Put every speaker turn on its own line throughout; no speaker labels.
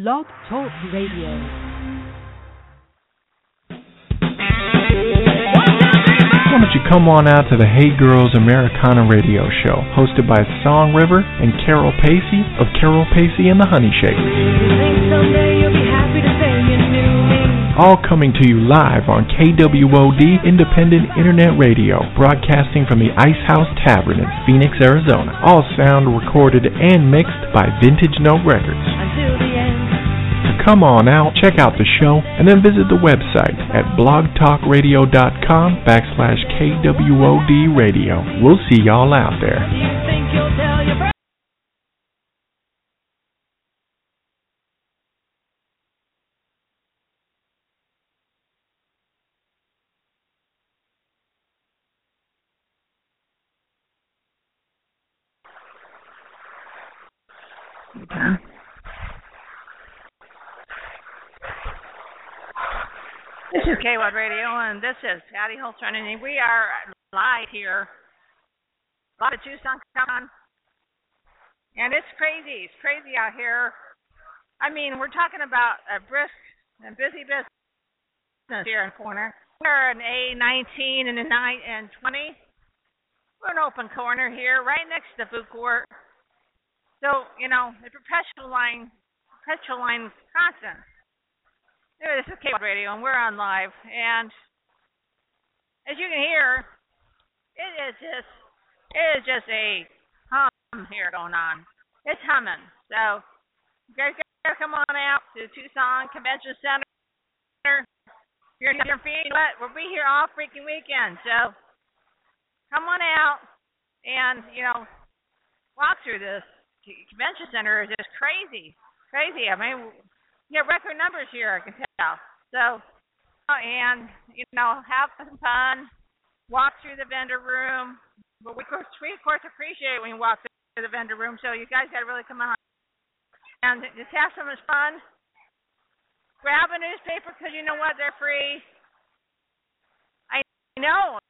Blog Talk Radio.
Why don't you come on out to the Hey Girls Americana radio show, hosted by Song River and Carol Pacey of Carol Pacey and the Honey Shakers all coming to you live on KWOD Independent Internet Radio, broadcasting from the Ice House Tavern in Phoenix, Arizona. All sound recorded and mixed by Vintage Note Records. Come on out, check out the show, and then visit the website at blogtalkradio.com backslash KWOD Radio. We'll see y'all out there.
This is KWOD Radio, and this is Patty Holstron, and we are live here, live at Tucson Con, and it's crazy. It's crazy out here. I mean, we're talking about a brisk and busy business here in corner. We're an A19 and a 9 and 20. We're an open corner here, right next to the food court. So, you know, the perpetual line, perpetual line constant. This is KWOD Radio, and we're on live. And as you can hear, it is just it is just a hum here going on. It's humming. So you guys gotta come on out to Tucson Convention Center. You're in your feet, but we'll be here all freaking weekend. So come on out and you know walk through this convention center is just crazy, crazy. I mean yeah, record numbers here, I can tell. So, oh, and, you know, have some fun, walk through the vendor room. But we, we, of course, appreciate when you walk through the vendor room, so you guys got to really come on. And just have so much fun. Grab a newspaper because you know what? They're free. I know.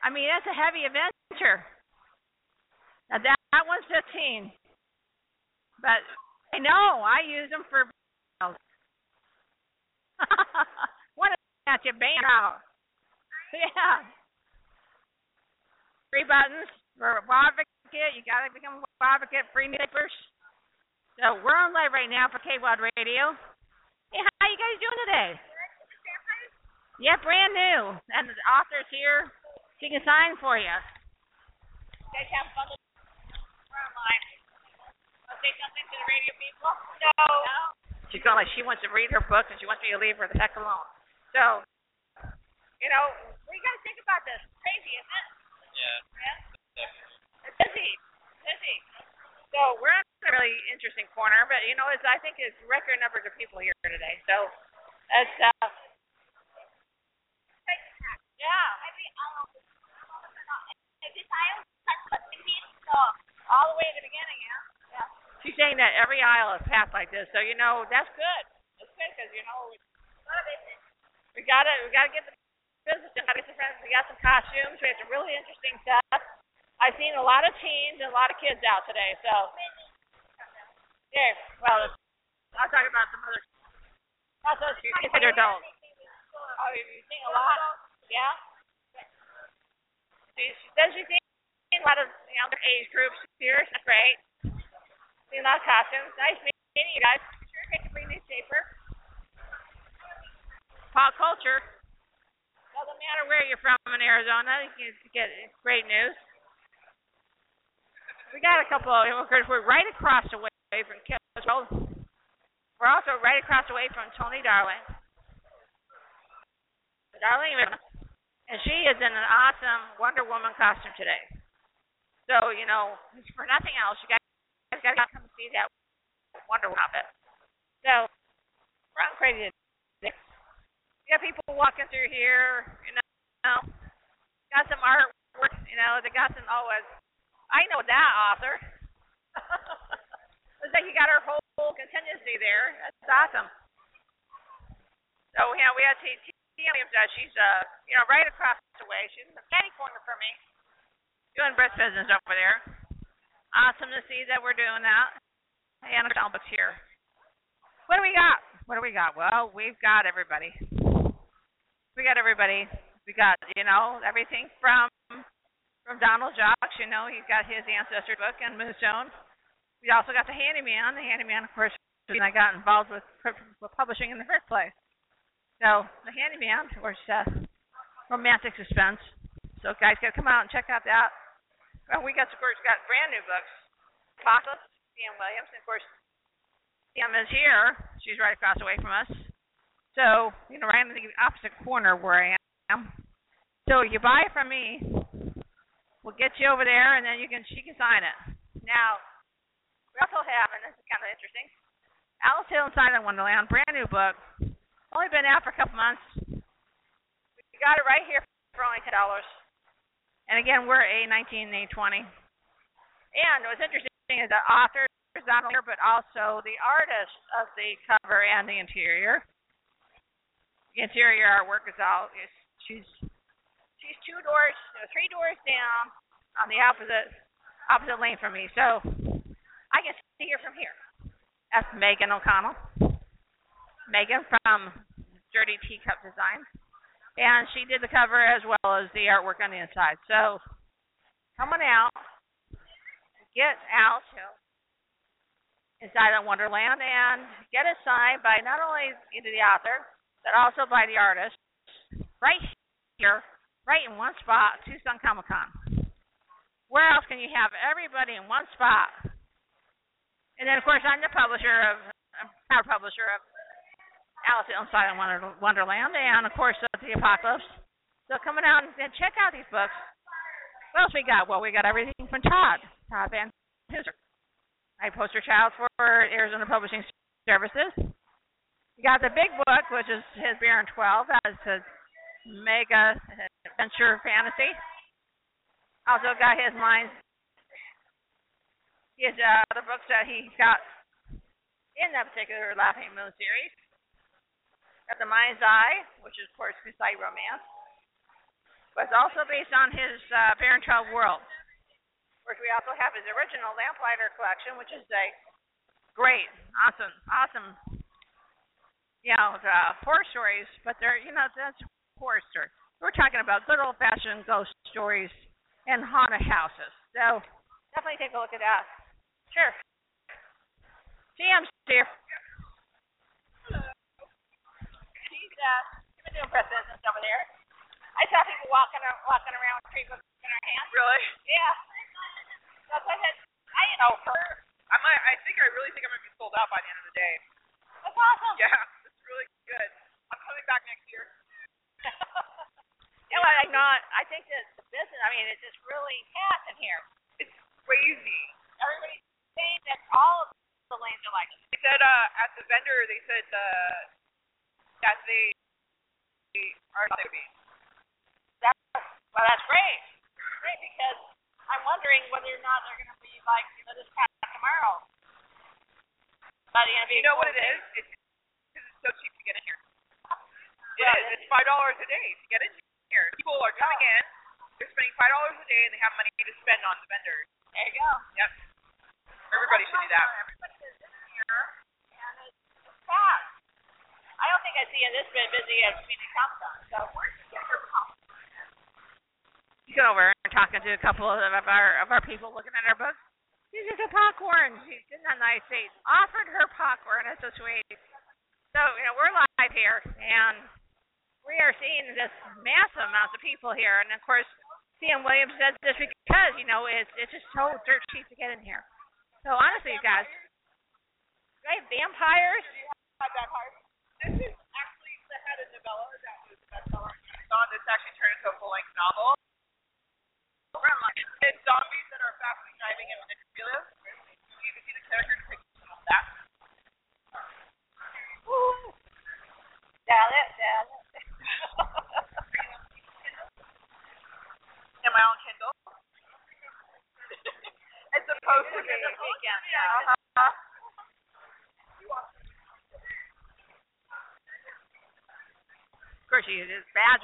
I mean, that's a heavy adventure. Now, that, that one's 15. But I know. I use them for. what at you bang out? Yeah. Three buttons for advocate. You gotta become a advocate. Free newspapers. So we're on live right now for KWOD Radio. Hey, how you guys doing today? Yeah, brand new. And the author's here. She can sign for you. You guys have fun. We're on live say something to the radio people? No. No? She's going like she wants to read her book and she wants me to leave her the heck alone. So, you know, we got to think about this. Crazy, isn't it?
Yeah.
Yeah. It's busy. Busy. So we're in a really interesting corner, but you know, it's I think it's record numbers of people here today. So it's uh. Yeah. All the way to the beginning, yeah. She's saying that every aisle is packed like this, so you know that's good. That's good because you know we gotta we gotta get the business. We gotta get the friends. We got some costumes. We have some really interesting stuff. I've seen a lot of teens and a lot of kids out today. So yeah, well, I'll talk about some other. That's us. You consider adults. Oh, you seen a lot? Yeah. She, she says she's seen a lot of you know, age groups here. That's great. A lot costumes. Nice meeting you guys. Sure, get to bring newspaper. Pop culture. Doesn't matter where you're from in Arizona, you can get great news. We got a couple of immigrants. We're right across the way from Kiswell. We're also right across the way from Tony Darling. Darling, and she is in an awesome Wonder Woman costume today. So, you know, for nothing else, you guys guys gotta come see that Wonder outfit. So we're on crazy today. We got people walking through here, you know. Got some artwork, you know, they got some always I know that author. Looks like you got her whole, whole contingency there. That's awesome. So yeah, we have T T she's uh you know right across the way. She's in the candy corner for me. Doing breast business over there awesome to see that we're doing that. And Albus here. what do we got? What do we got? Well, we've got everybody. We got everybody. We got you know everything from from Donald Jocks. You know he's got his ancestor book and Moonstone. We also got the Handyman. The Handyman, of course, and I got involved with, with publishing in the first place. So the Handyman, of course, uh, romantic suspense. So guys, gotta come out and check out that. Well, we got of course got brand new books. Apocalypse, Sam Williams, and of course Sam is here. She's right across the way from us. So, you know, right in the opposite corner where I am. So you buy it from me. We'll get you over there and then you can she can sign it. Now we also have, and this is kind of interesting, Alice Hill and Silent Wonderland, brand new book. Only been out for a couple months. We got it right here for only ten dollars. And again, we're a 19, and a 20. And what's interesting is the author is not only here, but also the artist of the cover and the interior. The interior artwork is all is she's she's two doors, no, three doors down on the opposite opposite lane from me, so I can see her from here. That's Megan O'Connell. Megan from Dirty Teacup Design, and she did the cover as well as the artwork on the inside. So come on out, get out to inside of Wonderland and get it signed by not only the author, but also by the artist right here, right in one spot, Tucson Comic Con. Where else can you have everybody in one spot? And then, of course, I'm the publisher of, I'm proud publisher of Alice Inside Wonder, Wonderland, and of course, uh, the Apocalypse. So coming out and check out these books. What else we got? Well, we got everything from Todd, Todd Van Hooser. I poster child for Arizona Publishing Services. You got the big book, which is his Baron 12. That's his mega adventure fantasy. Also got his minds, his uh, other books that he got in that particular Laughing Moon series. The Mind's Eye, which is of course sci romance, but it's also based on his uh, Baron 12 world course, we also have his original Lamplighter collection, which is a great, awesome, awesome, you know, uh, horror stories. But they're, you know, that's horror stories. We're talking about good old-fashioned ghost stories and haunted houses. So definitely take a look at that. Sure. GM's here. Hello. She's uh, she's been doing press business over there. I saw people walking walking around with tree books in their hands.
Really?
Yeah. That's what I, I you know, her.
I might. I think. I really think I'm gonna be sold out by the end of the day.
That's awesome.
Yeah, it's really good. I'm coming back next year.
yeah, well, I'm not. I think that the business. I mean, it's just really fast in here.
It's crazy.
Everybody's saying that all of the lanes are like.
They said uh, at the vendor. They said uh, that they, are going to be.
That's well, that's great. Great because I'm wondering whether or not they're going to be like, you know, this past tomorrow. But you know,
you know what it is? It's because it's so cheap to get in here. It well, is. It's five dollars a day to get in here. People are coming oh. in. They're spending five dollars a day, and they have money to spend on the vendors.
There you go.
Yep. Everybody should do that.
Everybody is in here, and it's, it's fast. I don't think I see it this bit busy as Phoenix Comic Con. So the your You go over and talking to a couple of our of our people looking at our books. She's just a popcorn. She's in that nice seat. Offered her popcorn. It's so sweet. So you know we're live here, and we are seeing this massive amounts of people here. And of course, Sam Williams says this because you know it's it's just so dirt cheap to get in here. So honestly, you guys, right? Vampires.
This is actually the head of novella that was the bestseller. It's actually turned into a full length novel. It's zombies that are fastly driving and manipulative. You can see the character depiction of that.
Woo! Dial it, dial it.
Am I on Kindle? it's supposed to be.
Yeah. Uh-huh. Of course, you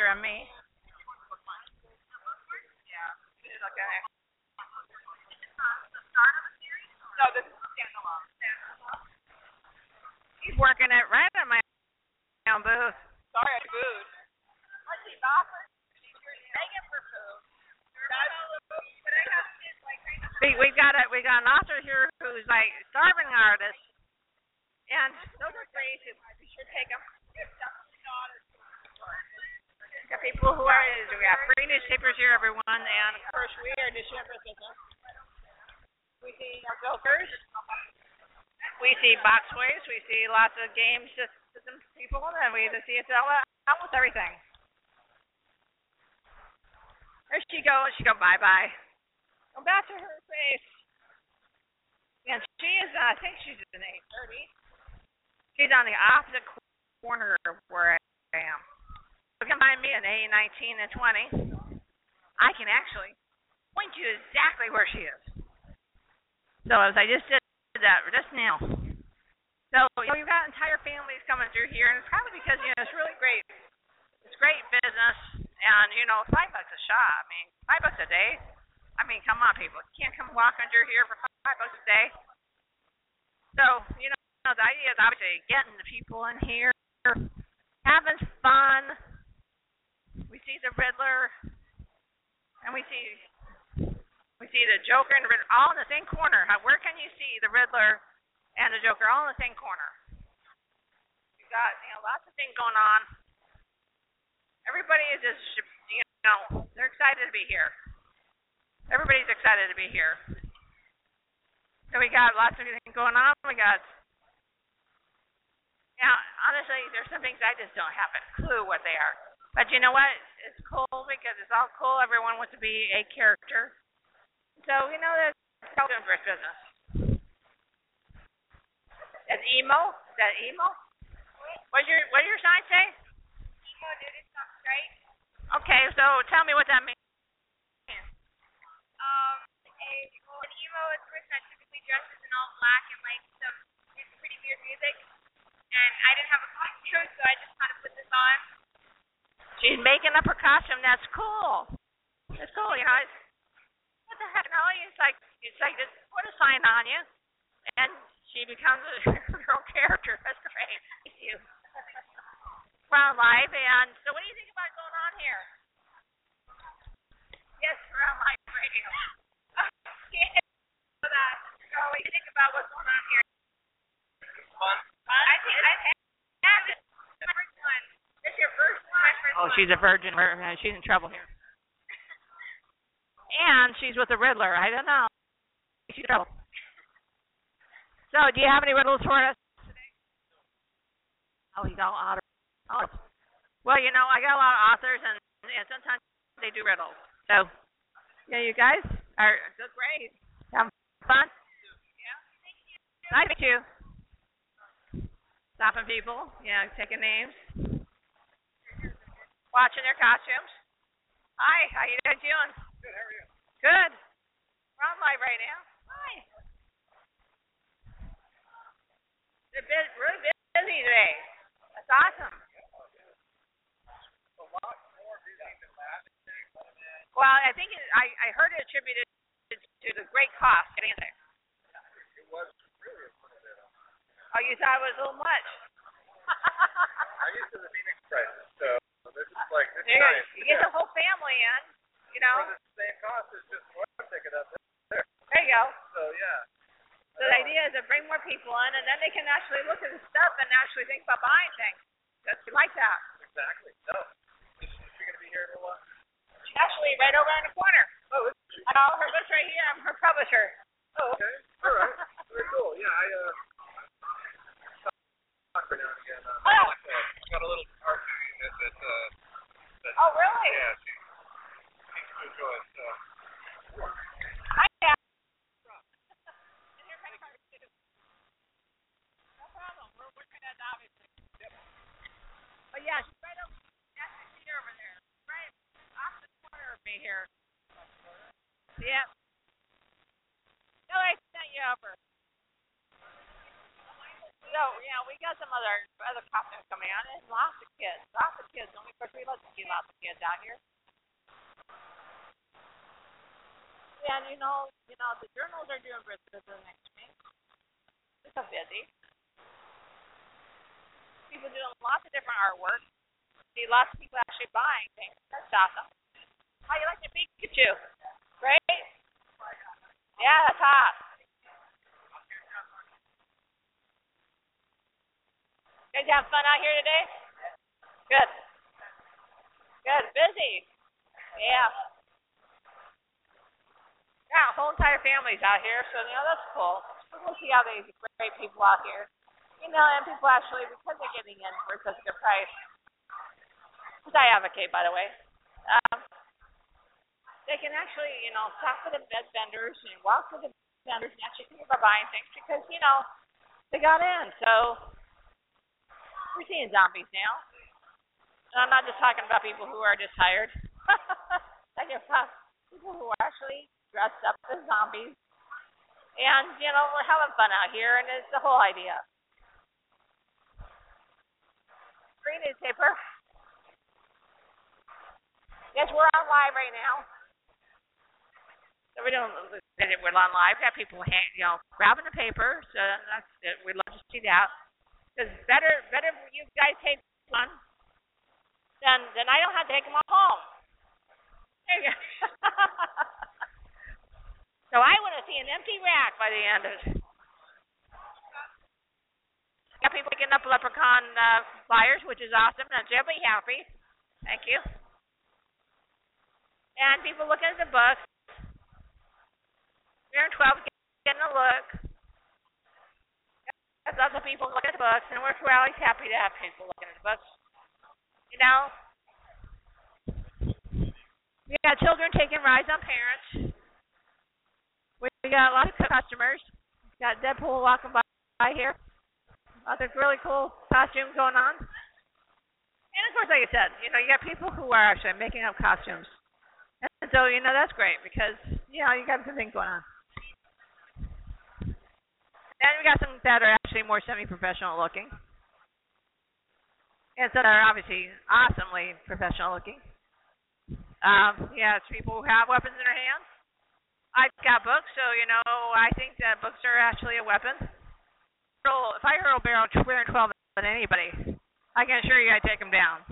just badgering me.
No, this is standalone.
He's working it right at my own booth.
Sorry, I booed.
Let's see, Bopper. Begging for food. We we got a we got an author here who's like starving artist, and those are great. We should take them. We got people who are we got free newspapers here, everyone, and of course we are newspaper business. We see our jokers. We see boxways. We see lots of game system people, and we see it's almost everything. There she goes. She go bye bye. Go back to her face. And she is, uh, I think she's in A30. She's on the opposite corner of where I am. So come behind me in A19 and 20. I can actually point you exactly where she is. So as I just did that just now. So you know, you've got entire families coming through here, and it's probably because you know it's really great. It's great business, and you know five bucks a shot. I mean, five bucks a day. I mean, come on, people. You can't come walking through here for five bucks a day. So you know the idea is obviously getting the people in here, having fun. See the Riddler, and we see we see the Joker and the Riddler all in the same corner. How, where can you see the Riddler and the Joker all in the same corner? You got you know lots of things going on. Everybody is just you know they're excited to be here. Everybody's excited to be here. So we got lots of things going on. We got yeah, honestly, there's some things I just don't have a clue what they are. But you know what? It's cool because it's all cool. Everyone wants to be a character. So you know that's all doing for business. That's emo. Is that emo? What your what did your sign say?
Emo dude, it's not straight.
Okay, so tell me what that means.
Um, a well, an emo is a person that typically dresses in all black and like some pretty weird music. And I didn't have a costume, so I just kind of put this on.
She's making up her costume. That's cool. That's cool, you know. It's, what the heck? No, it's like it's like just put a sign on you, and she becomes a her own character. That's great. Thank you. Round life, and so what do you think about going on here? Yes, Round Life Radio.
yeah. So that. So what do you think about what's going on here?
Fun.
I think I've had this my first one. This your first one? My first
Oh,
one.
She's a virgin. Uh, She's in trouble here. And she's with the Riddler. I don't know. She's in trouble. So, do you have any riddles for us today? Oh, he's all out. Oh. Well, you know, I got a lot of authors, and, and sometimes they do riddles. So, yeah, you guys are so great. Have fun? Yeah. Nice to meet you. Stopping people. Yeah, taking names. Watching their costumes. Hi, how you guys doing?
Good. How are you?
Good. We're on live right now. Hi. They're bit, really busy today. That's awesome.
A lot more busy than last.
Well, I think it, I I heard it attributed to the great cost getting in there.
It was really bit.
Uh, oh, you thought it was a little much.
I'm used to the Phoenix prices, so this like this
There you,
nice.
you get the whole family in. You know.
For the same cost as just one ticket up there.
There you go.
So yeah.
So the idea is to bring more people in, and then they can actually look at the stuff and actually think about buying things. That's we like that.
Exactly. No. Is she gonna be here in a while?
She's actually right over in the corner.
Oh, is she?
I her book's right here. I'm her publisher.
Oh, okay. All right. Very cool. Yeah, I uh talk her now and again. Uh,
Oh.
uh, got a little art that that uh
Oh, really?
Yeah, she seems to enjoy it. So
Hi, Dad. No problem. We're working at obviously. But yeah, she's right over. That's the seat over there. Right off the corner of me here. Yeah. No, I sent you over. So yeah, we got some other other costumes coming out. There's lots of kids, lots of kids. And of course, we love to see lots of kids out here. Yeah, and you know, you know, the journals are doing business next week. It's so busy. People doing lots of different artwork. See lots of people actually buying things. That's awesome. How you like your Pikachu? Great? Yeah, that's hot. You guys having fun out here today? Good. Good. Busy. Yeah. Yeah, whole entire family's out here, so you know that's cool. We'll see how these great people out here. You know, and people actually because they're getting in for such a good price. Which I advocate by the way. Um they can actually, you know, talk to the bed vendors and walk with the vendors and actually think about buying things because, you know, they got in. So we're seeing zombies now. And I'm not just talking about people who are just tired. I just talk people who are actually dressed up as zombies. And, you know, we're having fun out here and it's the whole idea. Free newspaper. Yes, we're on live right now. So we're doing we're on live. Got people, hand, you know, grabbing the paper. So that's it. We'd love to see that. Because better, better you guys take one, then then I don't have to take them all home. There you go. so I want to see an empty rack by the end of it. Got people picking up leprechaun uh, flyers, which is awesome. That's everybody happy. Thank you. And people looking at the books. We're in 12 getting a look. There's lots of people looking at the books, and we're, we're always happy to have people looking at the books. You know, we got children taking rides on parents. We got lots of customers. We got Deadpool walking by, by here. Lots really cool costumes going on. And of course, like I said, you know, you got people who are actually making up costumes. And so, you know, that's great because, you know, you got some things going on. And we got some that are actually more semi-professional looking. And some that are obviously awesomely professional looking. Um, yeah, it's people who have weapons in their hands. I've got books, so you know I think that books are actually a weapon. If I hurl barrel wearing 12 at anybody, I can assure you I take them down.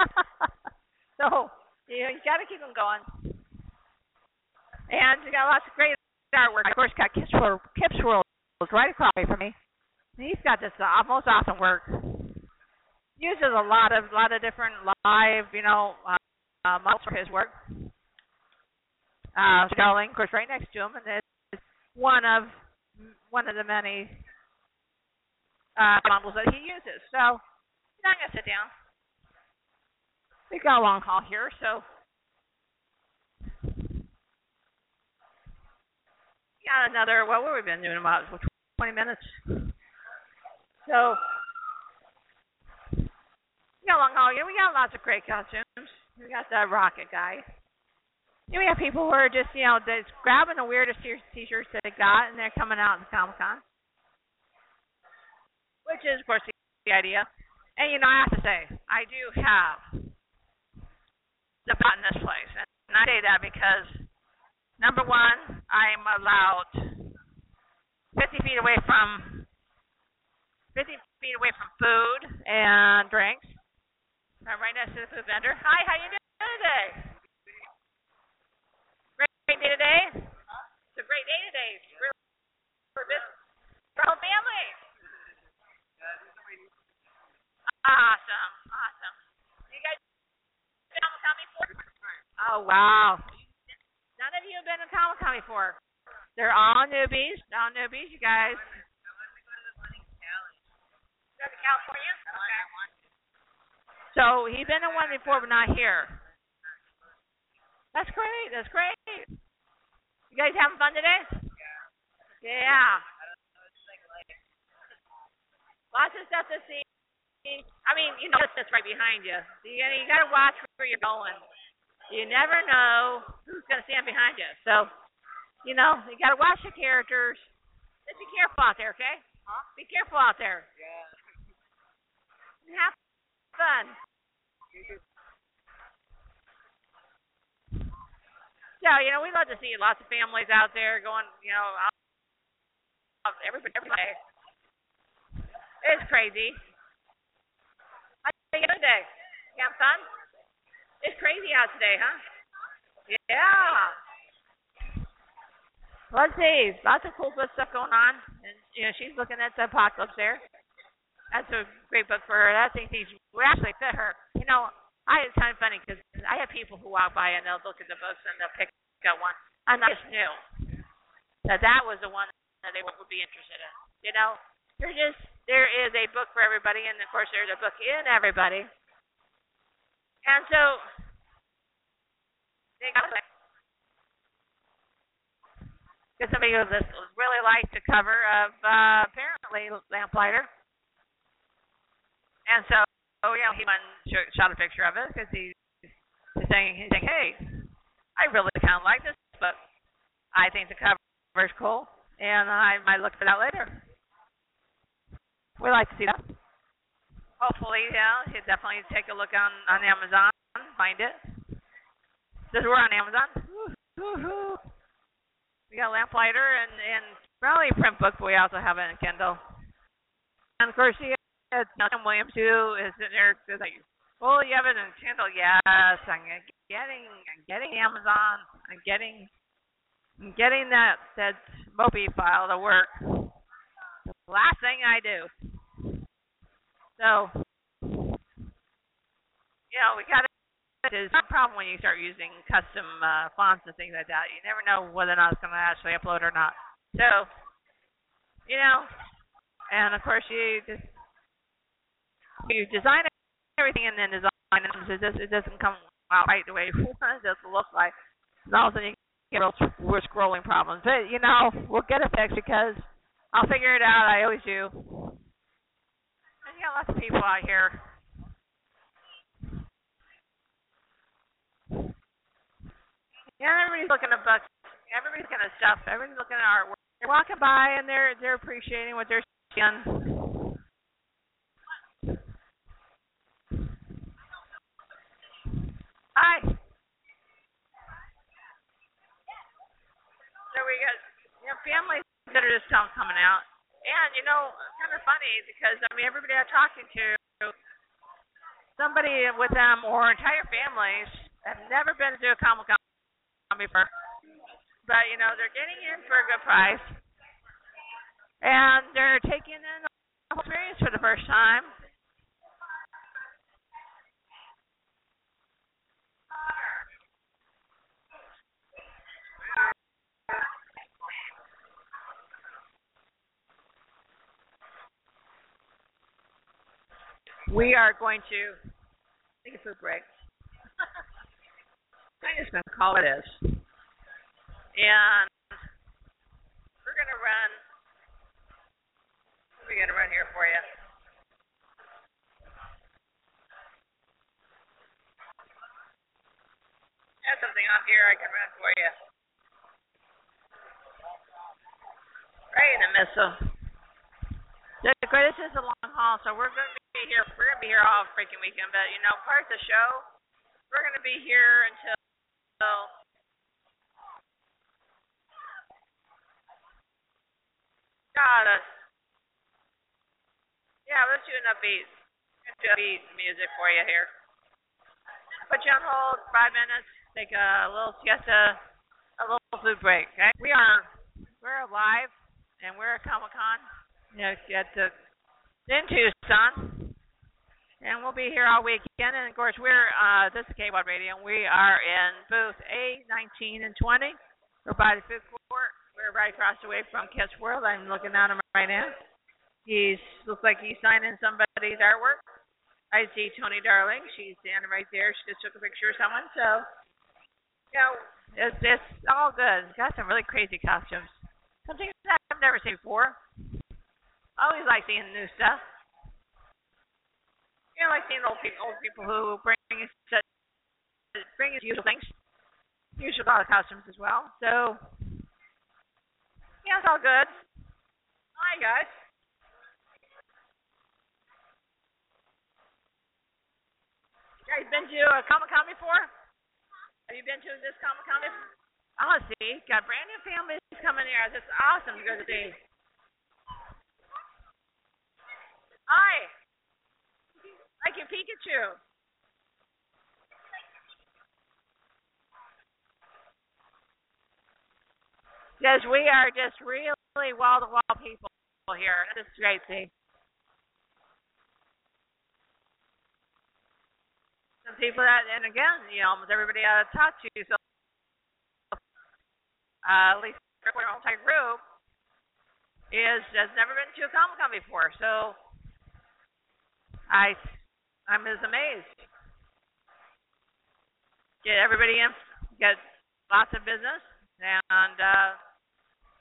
so you know, you got to keep them going. And we got lots of great artwork. Of course, got Kips World, Kips World right across from me. He's got this uh, most awesome work. Uses a lot of lot of different live, you know, uh, uh, models for his work. Uh, Starling, of course, right next to him, and it's one of one of the many uh, models that he uses. So, you I'm gonna sit down. We've got a long haul here, so got another. What have we been doing about 20 minutes. So, we got long know, we got lots of great costumes. We got the rocket guy. You know, we have people who are just, you know, just grabbing the weirdest t-shirts that they got, and they're coming out in Comic Con, which is, of course, the idea. And you know, I have to say, I do have the bot in this place, and I say that because number one, I'm allowed 50 feet away from 50 feet away from food and drinks. I'm right next to the food vendor. Hi, how you doing today? Great, great day today. It's a great day today. Really for this for whole family. Awesome, awesome. You guys been to Comic before? Oh wow. None of you have been to Comic Con before. They're all newbies. All newbies, you guys. Go to California? Okay. So he's been in one before, but not here. That's great. That's great. You guys having fun today? Yeah. Yeah. Lots of stuff to see. I mean, you know, that's right behind you. You, you got to watch where you're going. You never know who's going to stand behind you. So you know, you gotta watch your characters. Just be careful out there, okay? Huh? Be careful out there. Yeah. Have fun. Yeah, you know, we love to see lots of families out there going, you know, out every every day. It's crazy. you get today? You have fun? It's crazy out today, huh? Yeah. Let's see. Lots of cool stuff going on. And you know, she's looking at the apocalypse there. That's a great book for her. I think these would actually fit her. You know, I it's kind of funny because I have people who walk by and they'll look at the books and they'll pick out one. And I just knew that that was the one that they would be interested in. You know, there's just there is a book for everybody, and of course there's a book in everybody. And so they got because somebody who really liked the cover of uh, apparently Lamplighter. And so, oh yeah, he went shot a picture of it because he's, saying he's saying, hey, I really kind of like this book. I think the cover is cool, and I might look for that later. We like to see that. Hopefully, yeah, he'll definitely take a look on on Amazon, find it. This we're on Amazon. Woo-hoo. We got Lamplighter and and probably print book, but we also have it in Kindle. And of course, she had Tim Williams who is in there. Says like, "Well, you have it in Kindle." Yes, I'm getting I'm getting Amazon. I'm getting I'm getting that that Mobi file to work. The last thing I do. So, you know, we got to is a problem when you start using custom uh, fonts and things like that. You never know whether or not it's going to actually upload or not. So, you know, and of course you just you design everything and then design it. It, just, it doesn't come out right the way you want it to look like. And all of a sudden you get real we're scrolling problems. But you know, we'll get it fixed because I'll figure it out. I always do. And you got lots of people out here Yeah, everybody's looking at books. Everybody's looking at stuff. Everybody's looking at artwork. They're walking by and they're they're appreciating what they're seeing. Hi. So we got you know families that are just coming out, and you know it's kind of funny because I mean everybody I'm talking to, somebody with them or entire families have never been to a Comic Con before. But you know, they're getting in for a good price. And they're taking in the whole experience for the first time. We are going to take a food break. I'm just going to call it is. And we're going to run. We're going to run here for you. Have something on here I can run for you. Right in the missile. This is a long haul, so we're going to here. We're to be here all freaking weekend. But you know, part of the show, we're to be here until got us. Yeah, let's do an upbeat, upbeat music for you here. Put you on hold five minutes. Take a little siesta, a little food break. Okay, we are we're alive, and we're at Comic Con. You know, at the in Tucson and we'll be here all weekend. And of course, we're uh, this is KWOD Radio, and we are in booth A, 19 and 20. We're by the food court. We're right across the way from Catch World. I'm looking at him right now. He's looks like he's signing somebody's artwork. I see Tony Darling. She's standing right there. She just took a picture of someone. So, you know, it's it's all good. It's got some really crazy costumes. Something that I've never seen before. I always like seeing new stuff you know, like seeing old people, old people who bring such, bring usual things, usual of costumes as well. So, yeah, it's all good. Hi, guys. You guys been to a Comic Con before? Have you been to this Comic Con? Oh, see, got brand new families coming here. It's awesome to go to see. Hi. Like your Pikachu. Because we are just really wall to wall people here. This is see. Some people that, and again, you know, almost everybody I talked to, so uh, at least our multi group is has never been to a Comic Con before, so I I'm as amazed. Get everybody in, get lots of business, and uh,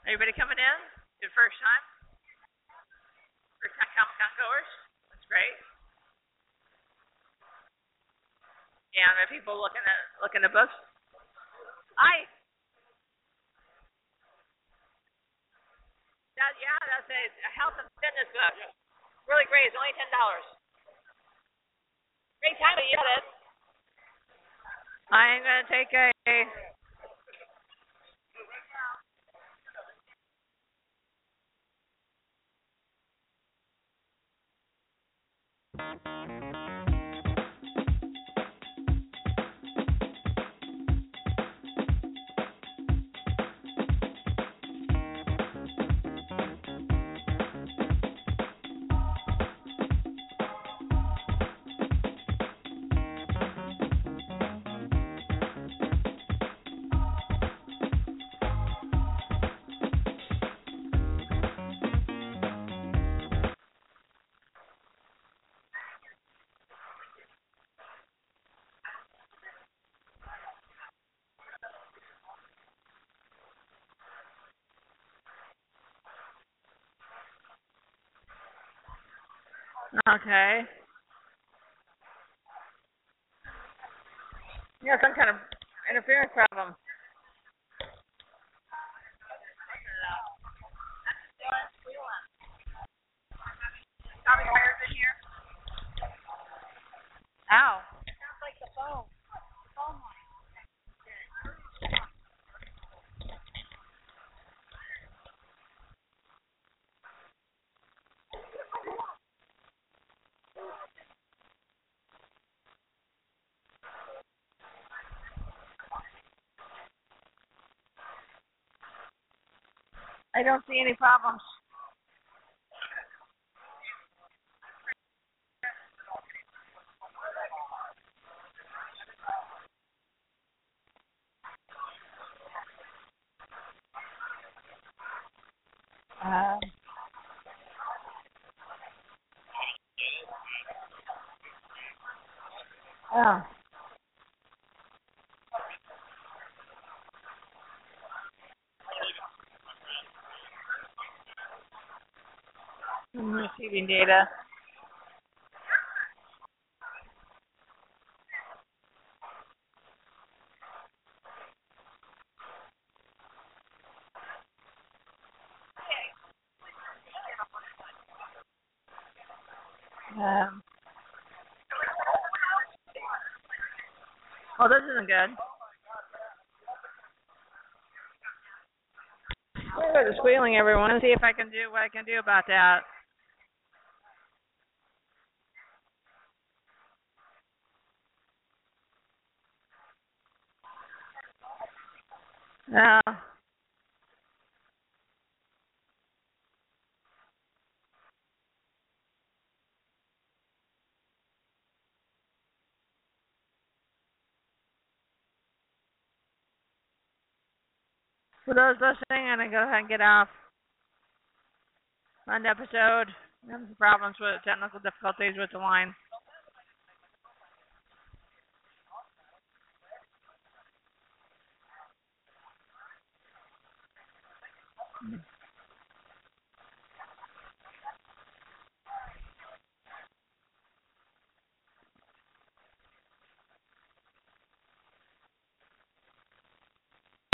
everybody coming in, your first time, first time Comic Con goers. That's great. And are people looking at looking at books. I that yeah, that's a health and fitness book. Really great. It's only ten dollars. Great time to get it. I'm gonna take a Okay. Yeah, some kind of interference problem. Ow. I don't see any problems. Um, oh. I'm receiving data. Um, well, this isn't good. The squealing, everyone. See if I can do what I can do about that. No. For those listening, I'm gonna go ahead and get off. Fun episode. Having some problems with technical difficulties with the line. Mm.